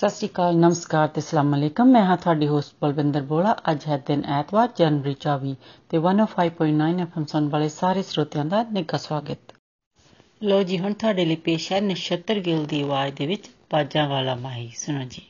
ਸਤਿ ਸ਼੍ਰੀ ਅਕਾਲ, ਨਮਸਕਾਰ ਤੇ ਅਸਲਾਮ ਅਲੈਕਮ। ਮੈਂ ਹਾਂ ਤੁਹਾਡੀ ਹੋਸਟ ਬਲਵਿੰਦਰ ਬੋਲਾ। ਅੱਜ ਹੈ ਦਿਨ ਐਤਵਾਰ, ਜਨਵਰੀ 24 ਤੇ 105.9 ਐਫਐਮ ਸੁਣ ਵਾਲੇ ਸਾਰੇ ਸਰੋਤਿਆਂ ਦਾ ਨਿੱਘਾ ਸਵਾਗਤ। ਲੋ ਜੀ, ਹੁਣ ਤੁਹਾਡੇ ਲਈ ਪੇਸ਼ ਹੈ ਨਛੱਤਰ ਗਿੱਲ ਦੀ ਆਵਾਜ਼ ਦੇ ਵਿੱਚ ਬਾਜਾਂ ਵਾਲਾ ਮਾਹੀ। ਸੁਣੋ ਜੀ।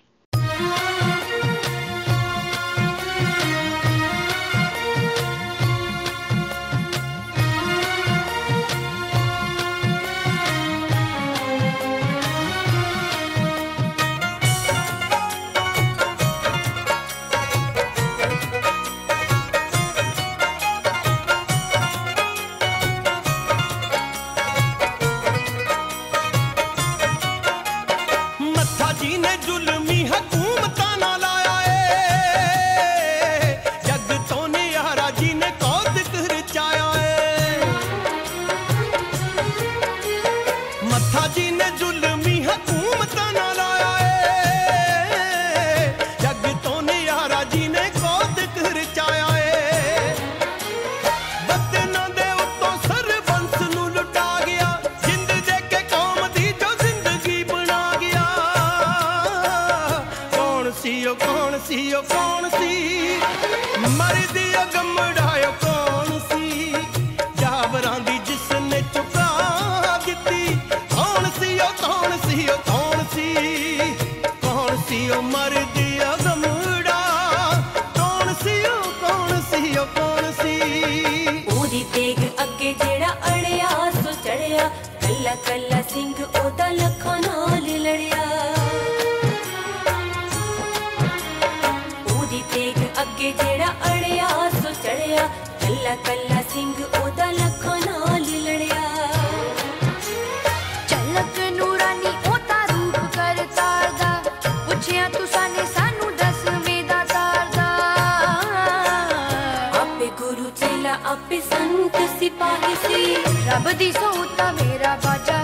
सब दिसो मेरा बाजा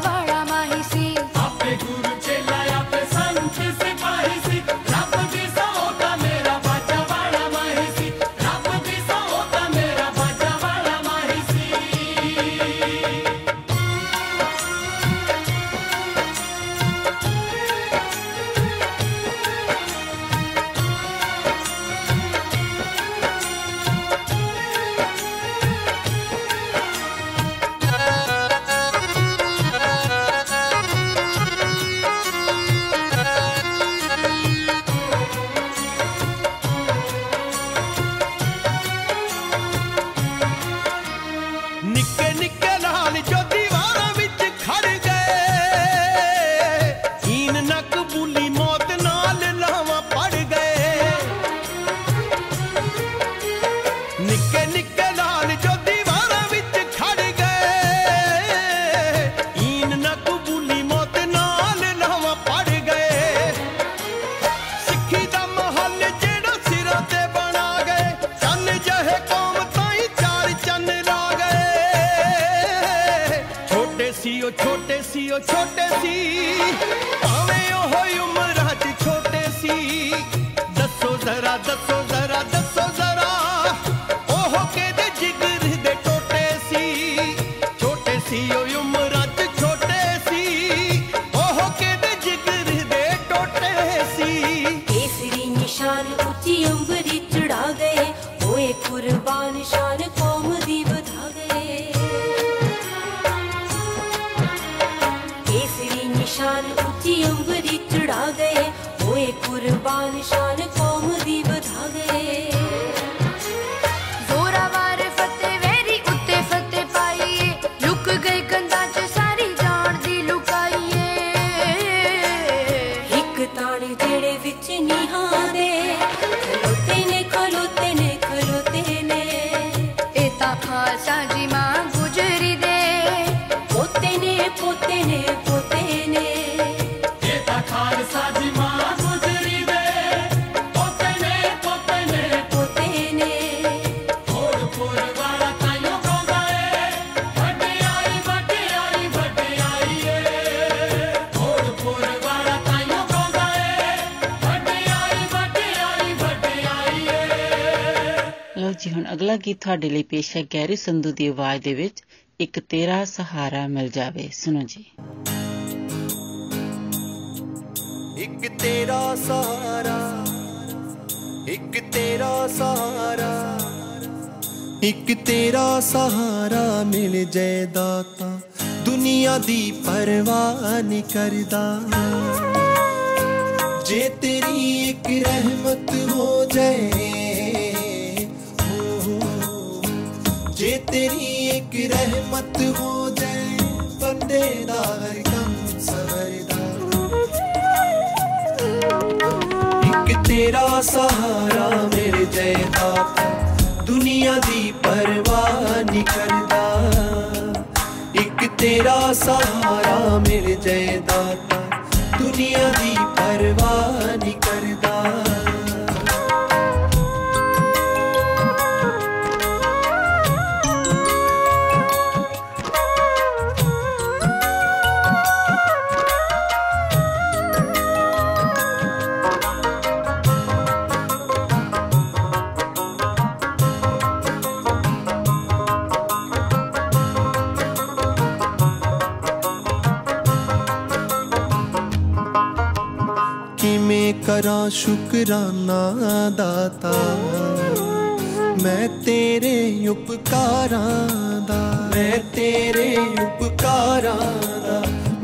ਤੁਹਾਡੇ ਲਈ ਪੇਸ਼ ਹੈ ਗੈਰੀ ਸੰਧੂ ਦੀ ਆਵਾਜ਼ ਦੇ ਵਿੱਚ ਇੱਕ ਤੇਰਾ ਸਹਾਰਾ ਮਿਲ ਜਾਵੇ। ਸੁਣੋ ਜੀ। ਇੱਕ ਇੱਕ ਤੇਰਾ ਸਹਾਰਾ, ਇੱਕ ਤੇਰਾ ਸਹਾਰਾ, ਇੱਕ ਤੇਰਾ ਸਹਾਰਾ ਮਿਲ ਜੇ ਦਾਤਾ। ਦੁਨੀਆ ਦੀ ਪਰਵਾਹ ਨਹੀਂ ਕਰਦਾ। ਜੇ ਤੇਰੀ ਇੱਕ ਰਹਿਮਤ ਹੋ ਜਾਏ ਤੇਰੀ ਇੱਕ ਰਹਿਮਤ ਹੋ ਜਾਏ ਬੰਦੇ ਦਾ ਹਰ ਕੰਮ ਸਵਰਦਾ ਇੱਕ ਤੇਰਾ ਸਹਾਰਾ ਮੇਰੇ ਜੈ ਦਾਤਾ ਦੁਨੀਆ ਦੀ ਪਰਵਾਹ ਨਹੀਂ ਕਰਦਾ ਇੱਕ ਤੇਰਾ ਸਹਾਰਾ ਮੇਰੇ ਜੈ ਦਾਤਾ ਦੁਨੀਆ ਦੀ ਪਰਵਾਹ ਨਹੀਂ ਕਰਦਾ तेरा शुकराना दाता मैं तेरे उपकारां दा मैं तेरे उपकारां दा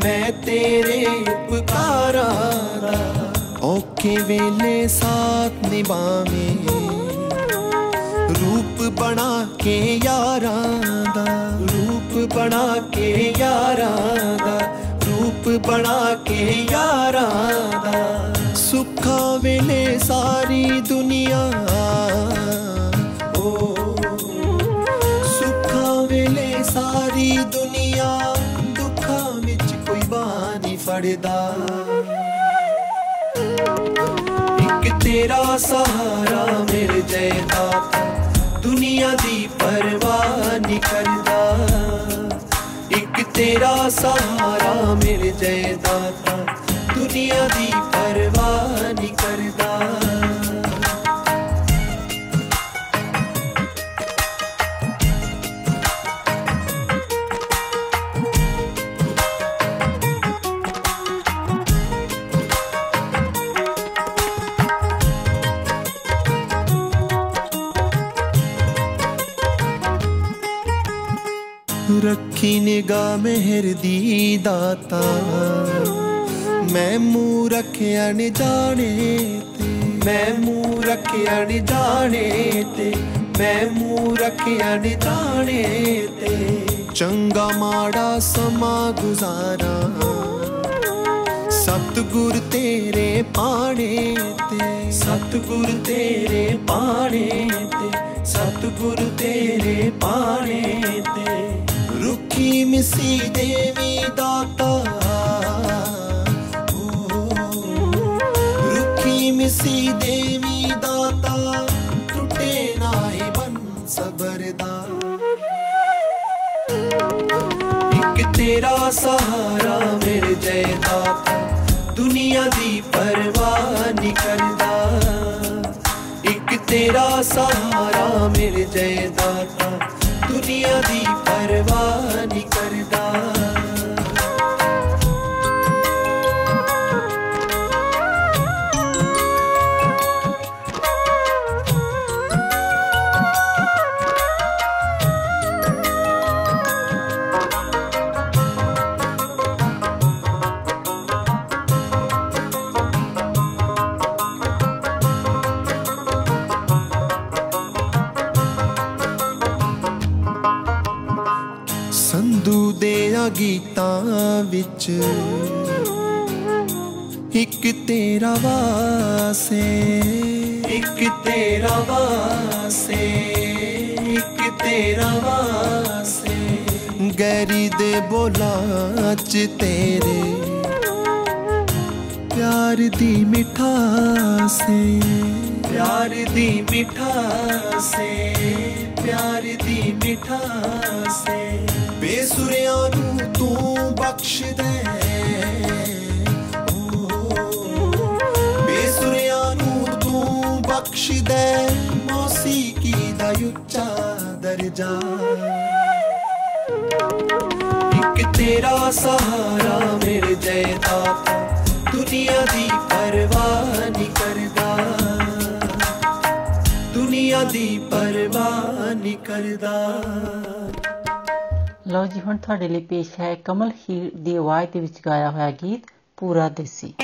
मैं तेरे उपकारां दा औखे वेले साथ निभावें रूप बना के यारां दा रूप बना के यारां दा रूप बना के यारां दा ਸੁੱਖਾਂ ਵੇਲੇ ਸਾਰੀ ਦੁਨੀਆ। ਓ, ਸੁੱਖਾਂ ਵੇਲੇ ਸਾਰੀ ਦੁਨੀਆ। ਦੁੱਖਾਂ ਵਿੱਚ ਕੋਈ ਬਾਹ ਨਹੀਂ ਫੜਦਾ। ਇੱਕ ਤੇਰਾ ਸਹਾਰਾ ਮੇਰੇ ਜੈ ਦਾਤਾ ਦੁਨੀਆ ਦੀ ਪਰਵਾਹ ਨਹੀਂ ਕਰਦਾ। ਇੱਕ ਤੇਰਾ ਸਹਾਰਾ ਮੇਰੇ ਜੈ ਦਾਤਾ ਦੁਨੀਆ ਦੀ परवाह रखी निगाह मेहर दी दाता। मैं मूरख ਰੱਖਿਆ ਨੀ ਜਾਣੇ ਤੇ। ਮੈਂ ਮੂੰਹ ਰੱਖਿਆ ਨੀ ਜਾਣੇ ਤੇ। ਮੈਂ ਮੂੰਹ ਰੱਖਿਆ ਨੀ ਜਾਣੇ ਤੇ। ਚੰਗਾ ਮਾੜਾ ਸਮਾਂ ਗੁਜ਼ਾਰਾਂ। ਸਤਗੁਰ ਤੇਰੇ ਪਾਣੇ ਤੇ। ਸਤਗੁਰ ਤੇਰੇ ਪਾਣੇ ਤੇ। ਸਤਗੁਰ ਤੇਰੇ ਪਾਣੇ ਤੇ। ਰੁੱਖੀ ਮਿਸੀ ਦੇਵੀ ਦਾਤਾ ਮਿਸੀ ਦੇਵੀ ਦਾਤਾ ਟੁੱਟੇ ਨਾਹੀ ਬਨ ਸਬਰ ਦਾ ਇੱਕ ਤੇਰਾ ਸਹਾਰਾ ਮੇਰੇ ਜੈ ਦਾਤਾ ਦੁਨੀਆ ਦੀ ਪਰਵਾਹ ਨਹੀਂ ਕਰਦਾ ਇੱਕ ਤੇਰਾ ਸਹਾਰਾ ਮੇਰੇ ਜੈ ਦਾਤਾ ਦੁਨੀਆ ਦੀ ਪਰਵਾਹ ਨਹੀਂ ਕਰਦਾ ਆ ਗੀਤਾਂ ਵਿੱਚ ਇੱਕ ਤੇਰਾ ਵਾਸੇ ਇੱਕ ਤੇਰਾ ਵਾਸੇ ਇੱਕ ਤੇਰਾ ਵਾਸੇ ਗੈਰੀ ਦੇ ਬੋਲਾਂ ਚ ਤੇਰੇ ਪਿਆਰ ਦੀ ਮਿਠਾਸੇ ਪਿਆਰ ਦੀ ਮਿਠਾਸੇ ਪਿਆਰ ਦੀ ਮਿਠਾਸੇ ਬੇਸੁਰਿਆਂ ਨੂੰ तू बख्श दे। बेसुरिया तू बख्श दे। मौसीकी दा उच्चा दर्जा एक तेरा सहारा मेरे जयदाता दुनिया की परवाह नहीं करदा। दुनिया की परवाह नहीं करदा। ਲਓ ਜੀ, ਹੁਣ ਤੁਹਾਡੇ ਲਈ ਪੇਸ਼ ਹੈ ਕਮਲ ਹੀਰ ਦੀ ਆਵਾਜ਼ ਦੇ ਵਿੱਚ ਗਾਇਆ ਹੋਇਆ ਗੀਤ ਪੂਰਾ ਦੇਸੀ।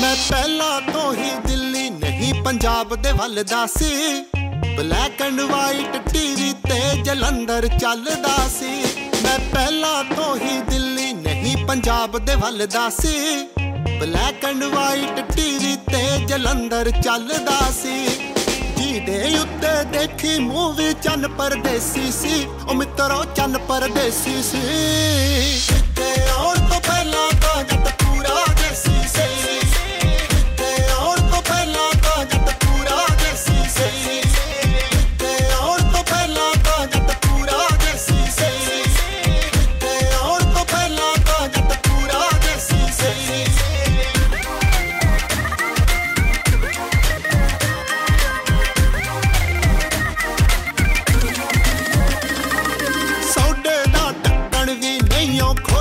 ਮੈਂ ਪਹਿਲਾਂ ਤੋਂ ਹੀ ਦਿੱਲੀ ਨਹੀਂ, ਪੰਜਾਬ ਦੇ ਵੱਲ ਦਾ ਸੀ। ਬਲੈਕ ਐਂਡ ਵਾਈਟ ਟੀਵੀ ਤੇ ਜਲੰਧਰ ਚੱਲਦਾ ਸੀ। ਮੈਂ ਪਹਿਲਾਂ ਤੋਂ ਹੀ ਦਿੱਲੀ ਨਹੀਂ, ਪੰਜਾਬ ਦੇ ਵੱਲ ਦਾ ਸੀ। ਬਲੈਕ ਐਂਡ ਵਾਈਟ ਟੀਵੀ ਤੇ ਜਲੰਧਰ ਚੱਲਦਾ ਸੀ। ਜਿਹਦੇ ਉੱਤੇ ਦੇਖੀ ਮੂਵੀ ਚੰਨ ਪਰਦੇਸੀ ਸੀ। ਉਹ ਮਿੱਤਰੋ ਚੰਨ ਪਰਦੇਸੀ ਸੀ। ਤੇ ਆਉਣ ਤੋਂ ਪਹਿਲਾਂ ਤਾਂ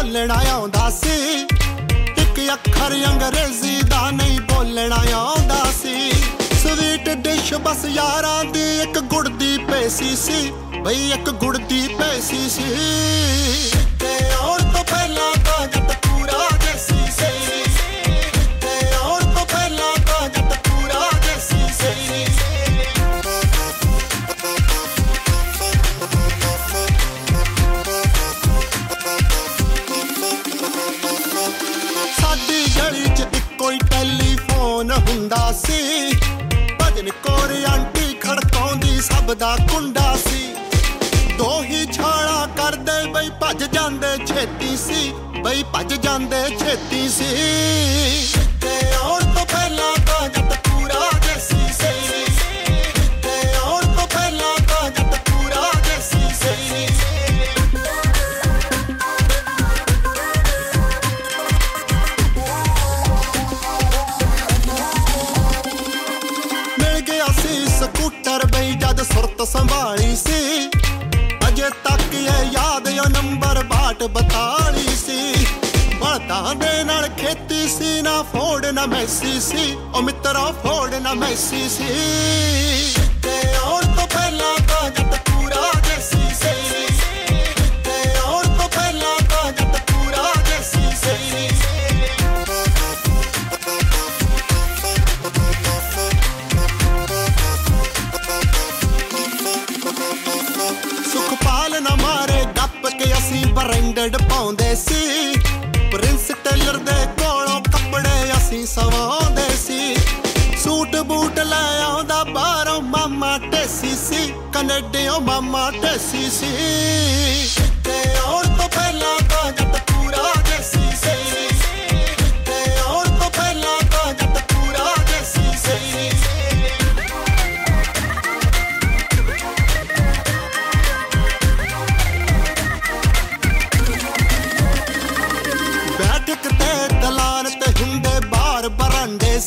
ਨਹੀਂ ਉਹ ਖੋਲਣਾ ਆਉਂਦਾ ਸੀ। ਇੱਕ ਅੱਖਰ ਅੰਗਰੇਜ਼ੀ ਦਾ ਨਹੀਂ ਬੋਲਣਾ ਆਉਂਦਾ ਸੀ। ਸਵੀਟ ਡਿਸ਼ ਬਸ ਯਾਰਾਂ ਦੀ ਇੱਕ ਗੁੜ ਦੀ ਪੇਸੀ ਸੀ। ਬਈ ਇੱਕ ਗੁੜ ਦੀ ਪੇਸੀ ਸੀ। ਖੜਕਾਉਂਦੀ ਸਭ ਦਾ ਕੁੰਡਾ ਸੀ। ਦੋ ਹੀ ਛਾਲਾ ਕਰਦੇ ਬਈ ਭੱਜ ਜਾਂਦੇ ਛੇਤੀ ਸੀ। ਬਈ ਭੱਜ ਜਾਂਦੇ ਛੇਤੀ ਸੀ। ਨਾ ਮੈਸੀ ਸੀ ਉਹ ਮਿੱਤਰਾ ਫੋੜ ਨਾ ਮੈਸੀ ਸੀ। ਤੇ ਆਉਣ ਤੋਂ ਪਹਿਲਾਂ ਤਾਂ ਅਸੀਂ ਸਵਾਉਂਦੇ ਸੀ। ਸੂਟ ਬੂਟ ਲੈ ਆਉਂਦਾ ਬਾਹਰੋਂ ਮਾਮਾ ਟੇਸੀ ਸੀ। ਕੈਨੇਡੀਓ ਮਾਮਾ ਟੇਸੀ ਸੀ। ਤੇ ਆਉਣ ਤੋਂ ਪਹਿਲਾਂ ਤਾਂ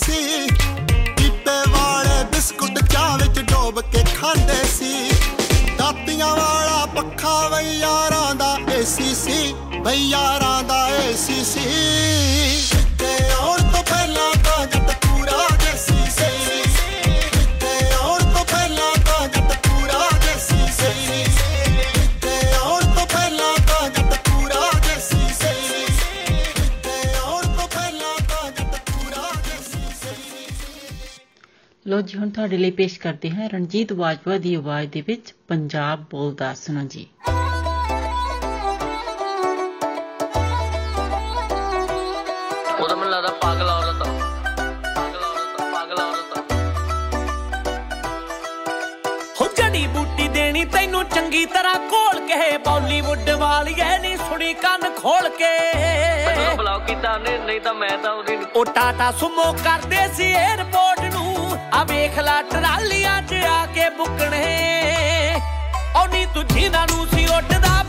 ਸੀ। ਪੀਪੇ ਵਾਲੇ ਬਿਸਕੁਟ ਚਾਹ ਵਿੱਚ ਡੋਬ ਕੇ ਖਾਂਦੇ ਸੀ। ਦਾਤੀਆਂ ਵਾਲਾ ਪੱਖਾ ਬਈ ਯਾਰਾਂ ਦਾ ਏਸੀ ਸੀ ਬਈ ਯਾਰਾਂ ਦਾ ਏਸੀ ਸੀ। ਲਓ ਜੀ ਹੁਣ ਤੁਹਾਡੇ ਲਈ ਪੇਸ਼ ਕਰਦੇ ਹਾਂ ਰਣਜੀਤ ਬਾਜਵਾ ਦੀ ਆਵਾਜ਼ ਦੇ ਵਿੱਚ ਪੰਜਾਬ ਬੋਲਦਾ ਸੁਣੋ ਜੀ। ਉਹਦਾ ਮੈਨੂੰ ਲੱਗਦਾ ਪਾਗਲ ਔਰਤ ਪਾਗਲ ਔਰਤ ਪਾਗਲ ਔਰਤ। ਹੋ ਜੜੀ ਬੂਟੀ ਦੇਣੀ ਤੈਨੂੰ ਚੰਗੀ ਤਰ੍ਹਾਂ ਘੋਲ ਕੇ ਬਾਲੀਵੁੱਡ ਵਾਲੀਏ ਨਹੀਂ ਸੁਣੀ ਕੰਨ ਖੋਲ ਕੇ। ਮੈਨੂੰ ਤਾਂ ਬਲੌਕ ਕੀਤਾ ਨਹੀਂ ਤਾਂ ਮੈਂ ਤਾਂ ਉਹਦੀ ਉਹ ਟਾਟਾ ਸੁਮੋ ਕਰਦੇ ਸੀ 에어ਪੋਰਟ ਨੂੰ। ਆ ਵੇਖ ਲਾ ਟਰਾਲੀਆਂ 'ਚ ਆ ਕੇ ਬੁੱਕਣੇ। ਉਹ ਨੀ ਤੂੰ ਜਿਨ੍ਹਾਂ ਨੂੰ ਸੀ ਉੱਡਦਾ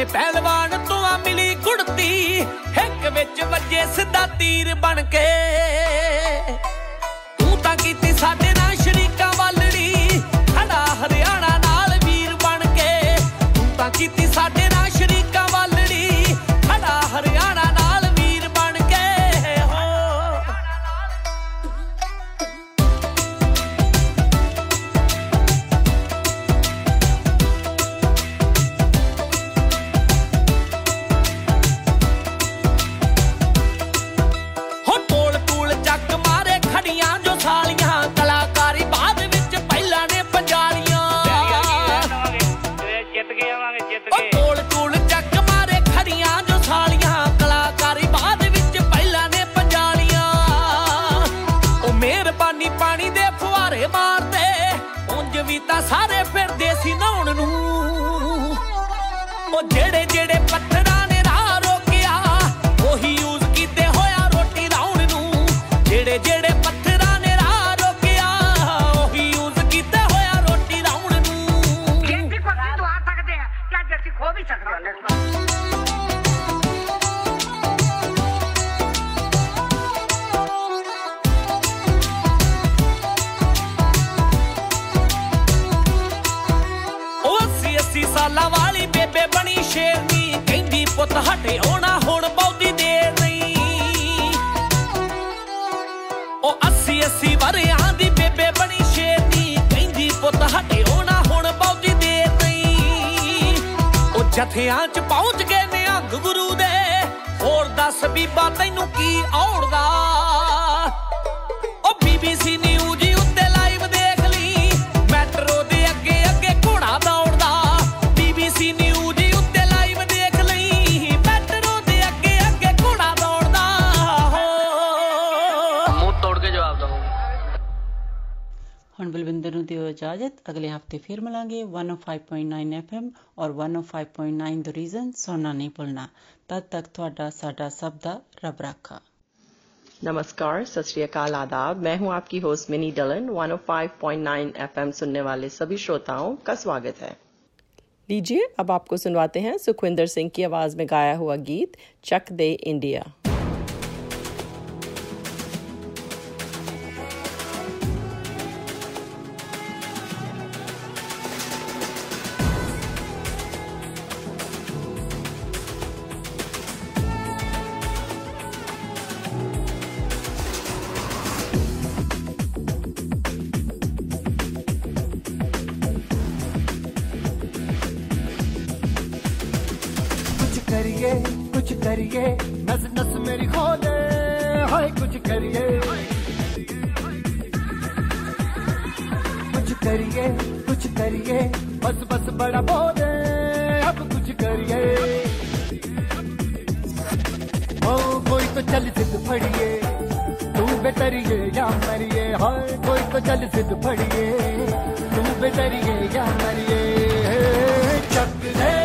ਮਾਰੇ ਪਹਿਲਵਾਨ ਤੋਂ ਆ ਮਿਲੀ ਕੁੜਤੀ। ਹਿੱਕ ਵਿੱਚ ਵੱਜੇ ਸਿੱਧਾ ਤੀਰ ਬਣ ਕੇ। ਪੁੱਤ ਹਟੇ ਆਉਣਾ ਹੁਣ ਬਹੁਤੀ ਦੇਰ ਨਹੀਂ। ਉਹ 80 80 ਵਰਿਆਂ ਦੀ ਬੇਬੇ ਬਣੀ ਸ਼ੇਰਨੀ ਕਹਿੰਦੀ, ਪੁੱਤ ਹਟੇ ਆਉਣਾ ਹੁਣ ਬਹੁਤੀ ਦੇਰ ਨਹੀਂ। ਉਹ ਜਥਿਆਂ ਚ ਪਹੁੰਚ ਗਏ ਨੇ ਅੰਗ ਗੁਰੂ ਦੇ। ਹੋਰ ਦੱਸ ਬੀਬਾ, ਤੈਨੂੰ ਕੀ ਆਉ सानू दियो इजाज़त अगले हफ़्ते फिर मिलेंगे 105.9 एफएम और 105.9 द रीजन सुनना नहीं भूलना। तद तक ਤੁਹਾਡਾ ਸਾਡਾ ਸਭ ਦਾ ਰੱਬ ਰੱਖਾ नमस्कार सत आदाब। मैं हूँ आपकी होस्ट मिनी डलन। 105.9 एफएम सुनने वाले सभी श्रोताओं का स्वागत है। लीजिए अब आपको सुनवाते हैं सुखविंदर सिंह की आवाज़ में गाया हुआ गीत चक दे इंडिया। तो चल सिद्ध फड़िए तुम बेतरिए या मरिए। चक दे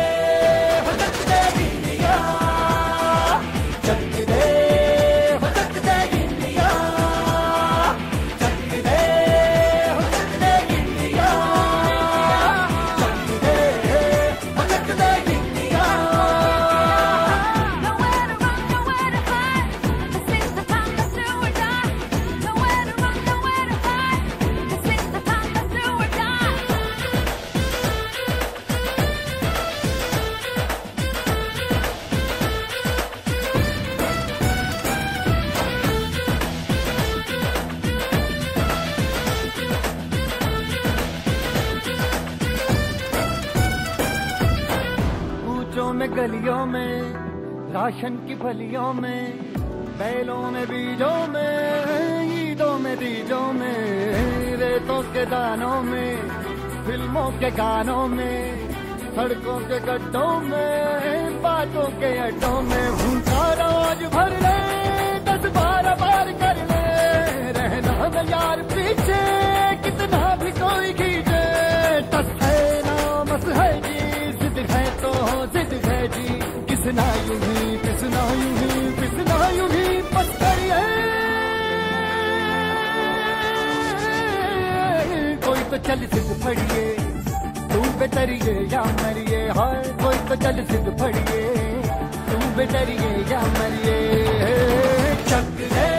राशन की फलियों में, बैलों में, बीजों में, ईदों में, बीजों में, रेतों के दानों में, फ़िल्मों के गानों में, सड़कों के गड्ढों में, बातों के अड्डों में भूखा रोज भर ले, दस बारह बार कर ले, रहना न यार पीछे, कितना भी कोई खींचे, तस है नामस है जी, जिद है तो जिद है जी, किसना यूँ कोई तो चल सिद्ध फड़िए तू बेतरिए या मरिए हाय कोई तो चल सिद्ध फड़िए तू बेतरिए या मरिए चक हो।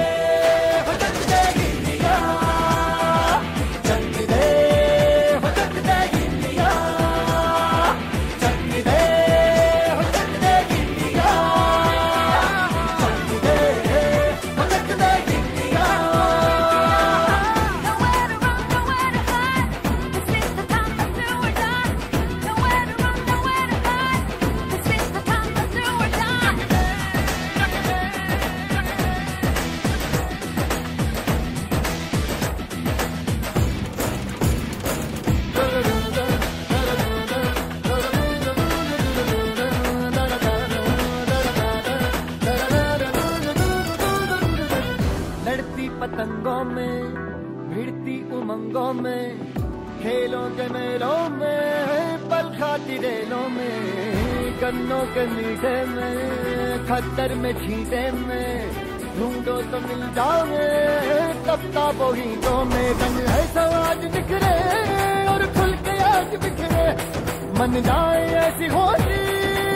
मन जाए ऐसी होली।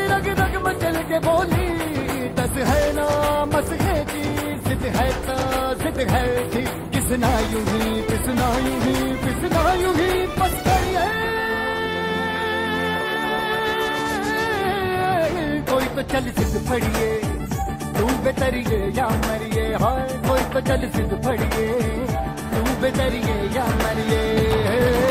रग रग मचल के बोली, दस है ना, मस है जी, जिद है तो जिद है जी। किसना यूँ ही पिसना यूँ ही पिसना यूँ ही बस करिए कोई तो चल सिद्ध फड़िए, तू बेतरिए या मरिए, हाय, कोई तो चल सिद्ध फड़िए, तू बेतरिए या मरिए।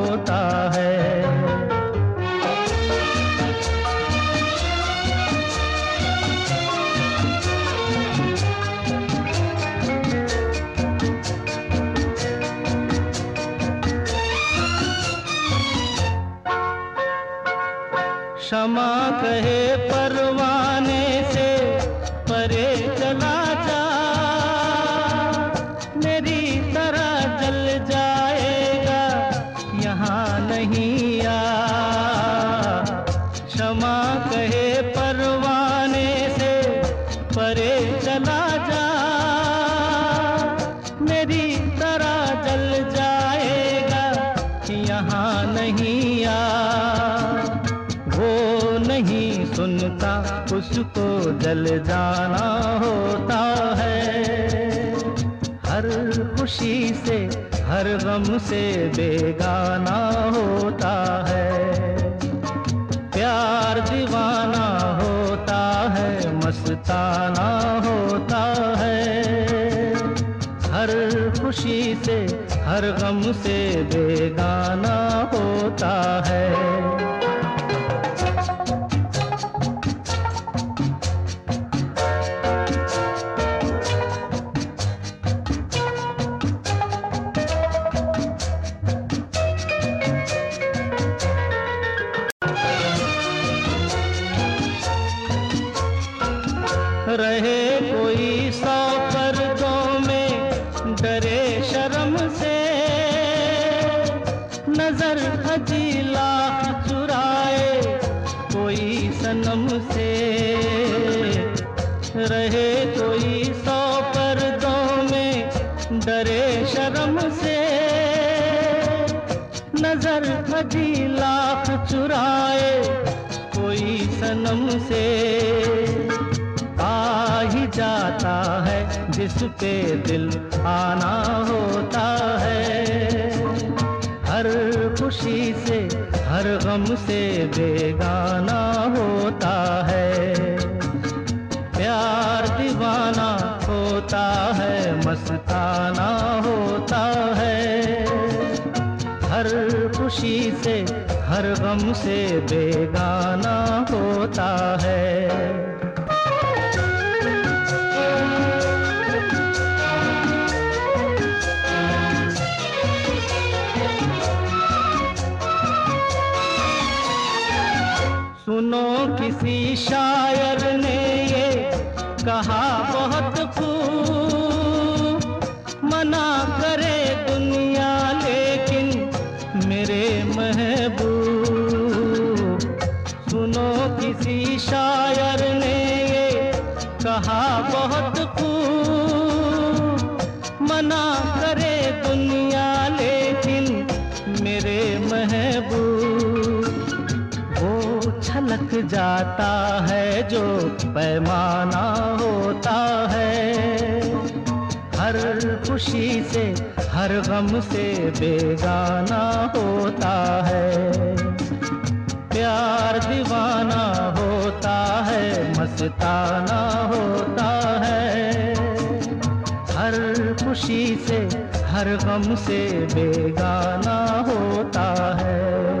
जल जाना होता है। हर खुशी से, हर गम से बेगाना होता है। प्यार दीवाना होता है, मस्ताना होता है। हर खुशी से, हर गम से बेगाना होता है। नज़र लाख चुराए कोई सनम से। आ ही जाता है जिस पे दिल आना होता है। हर खुशी से, हर गम से बेगाना होता है। प्यार दीवाना होता है, मस्ताना खुशी से हर गम से बेगाना होता है। सुनो किसी शायर ने ये कहा बहुत खूब, मना जाता है, जो पैमाना होता है। हर खुशी से, हर गम से बेगाना होता है। प्यार दीवाना होता है, मस्ताना होता है। हर खुशी से, हर गम से बेगाना होता है।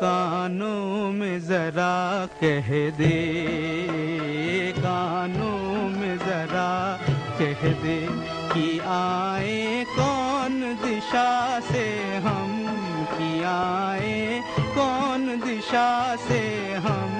कानों में जरा कह दे, कानों में जरा कह दे कि आए कौन दिशा से हम, कि आए कौन दिशा से हम।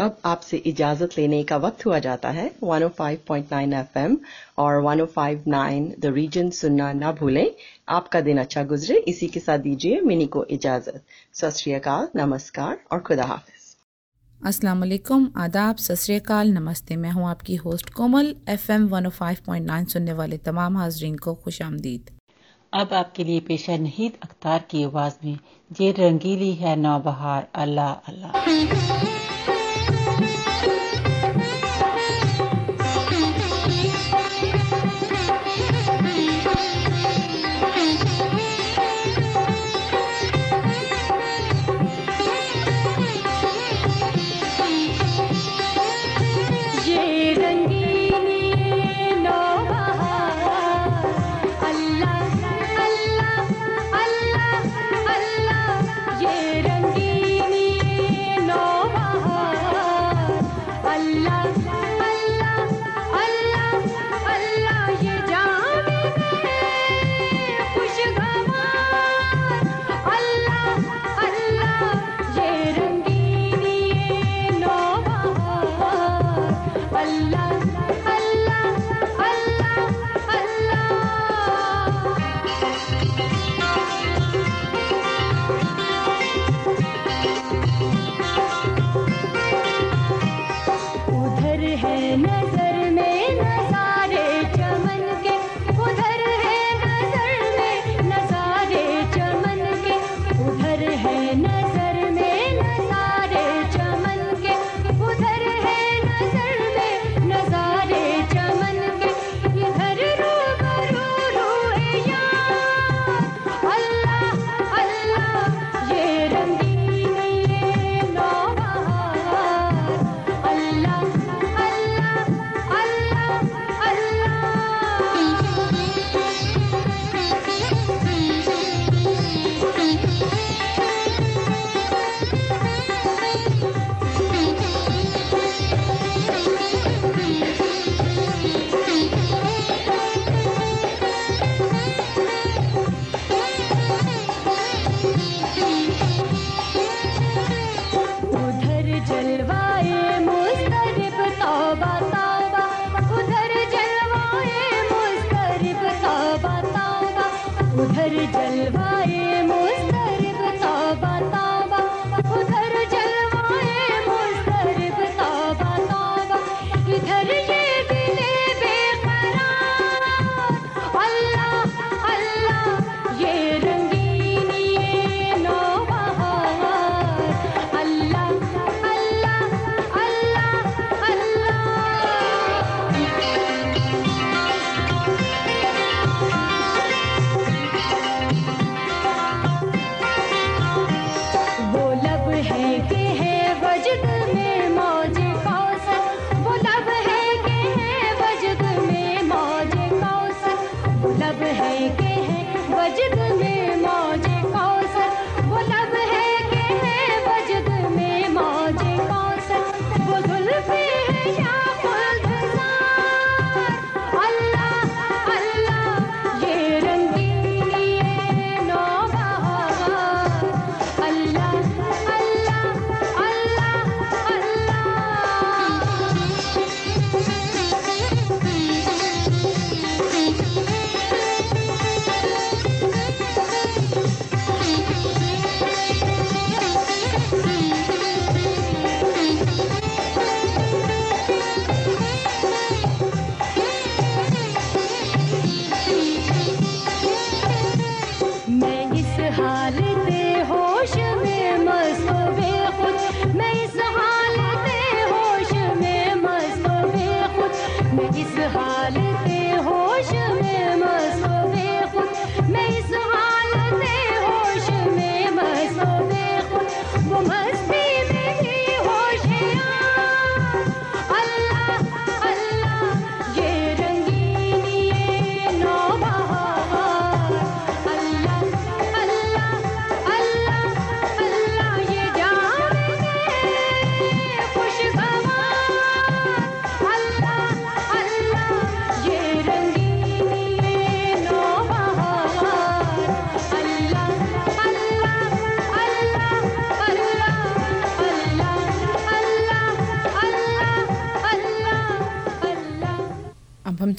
अब आपसे इजाज़त लेने का वक्त हुआ जाता है। 105.9 एफएम और 105.9 द रीजन सुनना ना भूलें। आपका दिन अच्छा गुजरे। इसी के साथ दीजिए मिनी को इजाज़त। सत नमस्कार और खुदा हाफिज। अस्सलाम वालेकुम। आदाब। सत नमस्ते। मैं हूँ आपकी होस्ट कोमल। एफएम 105.9 सुनने वाले तमाम हाजरीन को खुश आमदीद। अब आपके लिए पेश है नहीद अख्तार की आवाज़ में ये रंगीली है नौबहार। अल्लाह अल्लाह।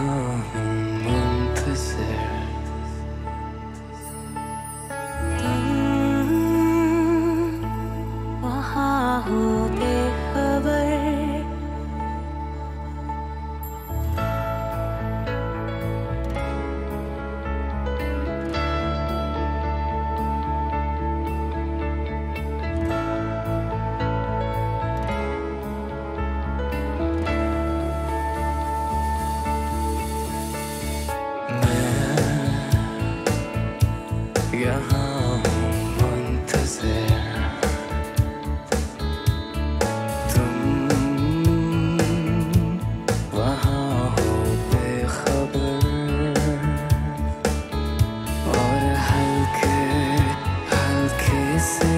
Oh. say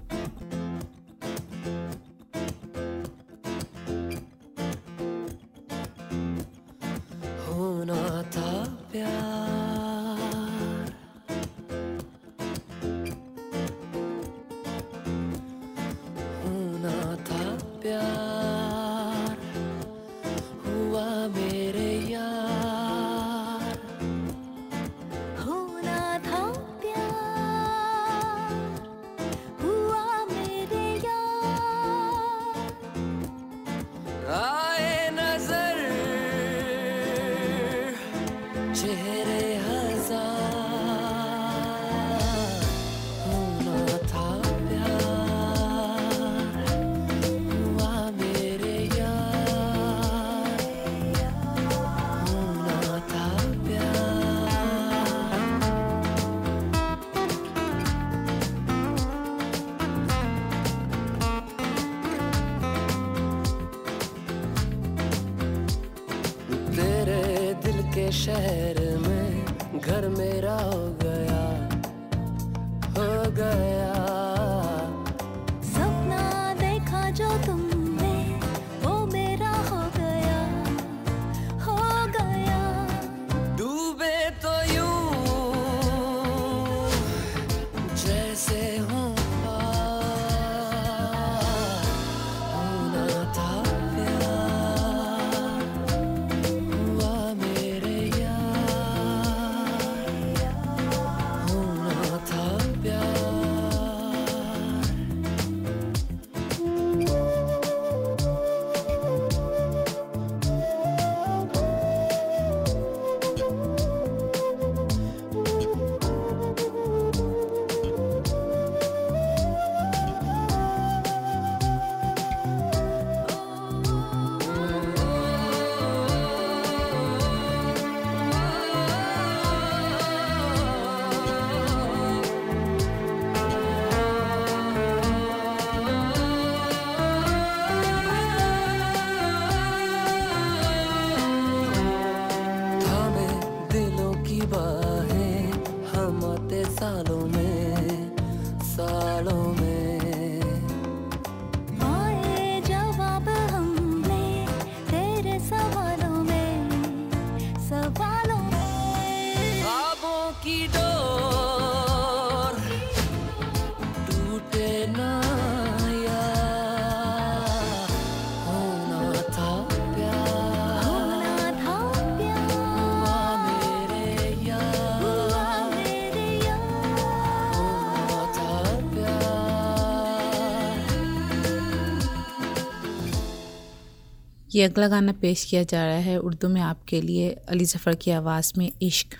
ये अगला गाना पेश किया जा रहा है उर्दू में आपके लिए अली ज़फ़र की आवाज़ में इश्क।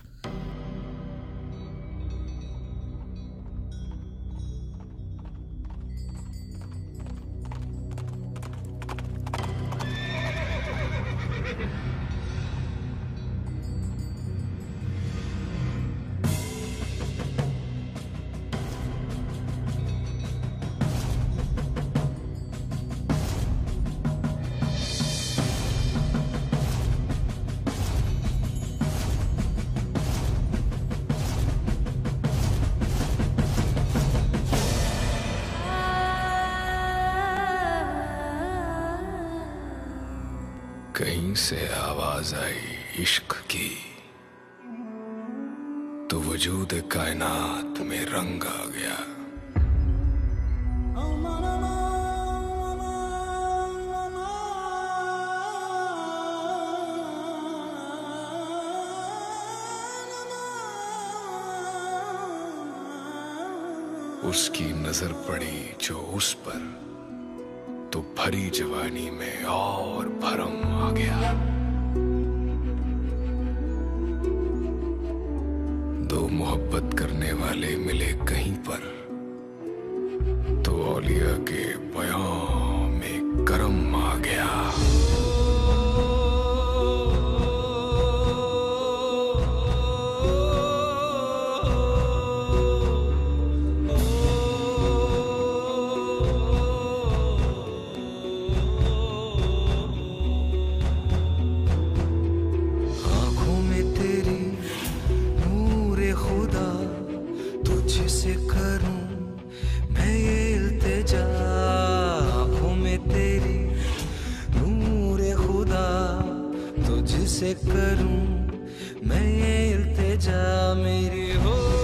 कहीं से आवाज़ आई इश्क की। तो वजूद कायनात में रंग आ गया। उसकी नज़र पड़ी जो उस पर तो भरी जवानी में तुझसे करूँ? मैं ये इल्तिजा मेरी हो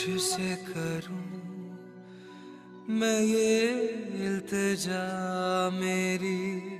तुझसे करूँ मैं ये इल्तजा मेरी।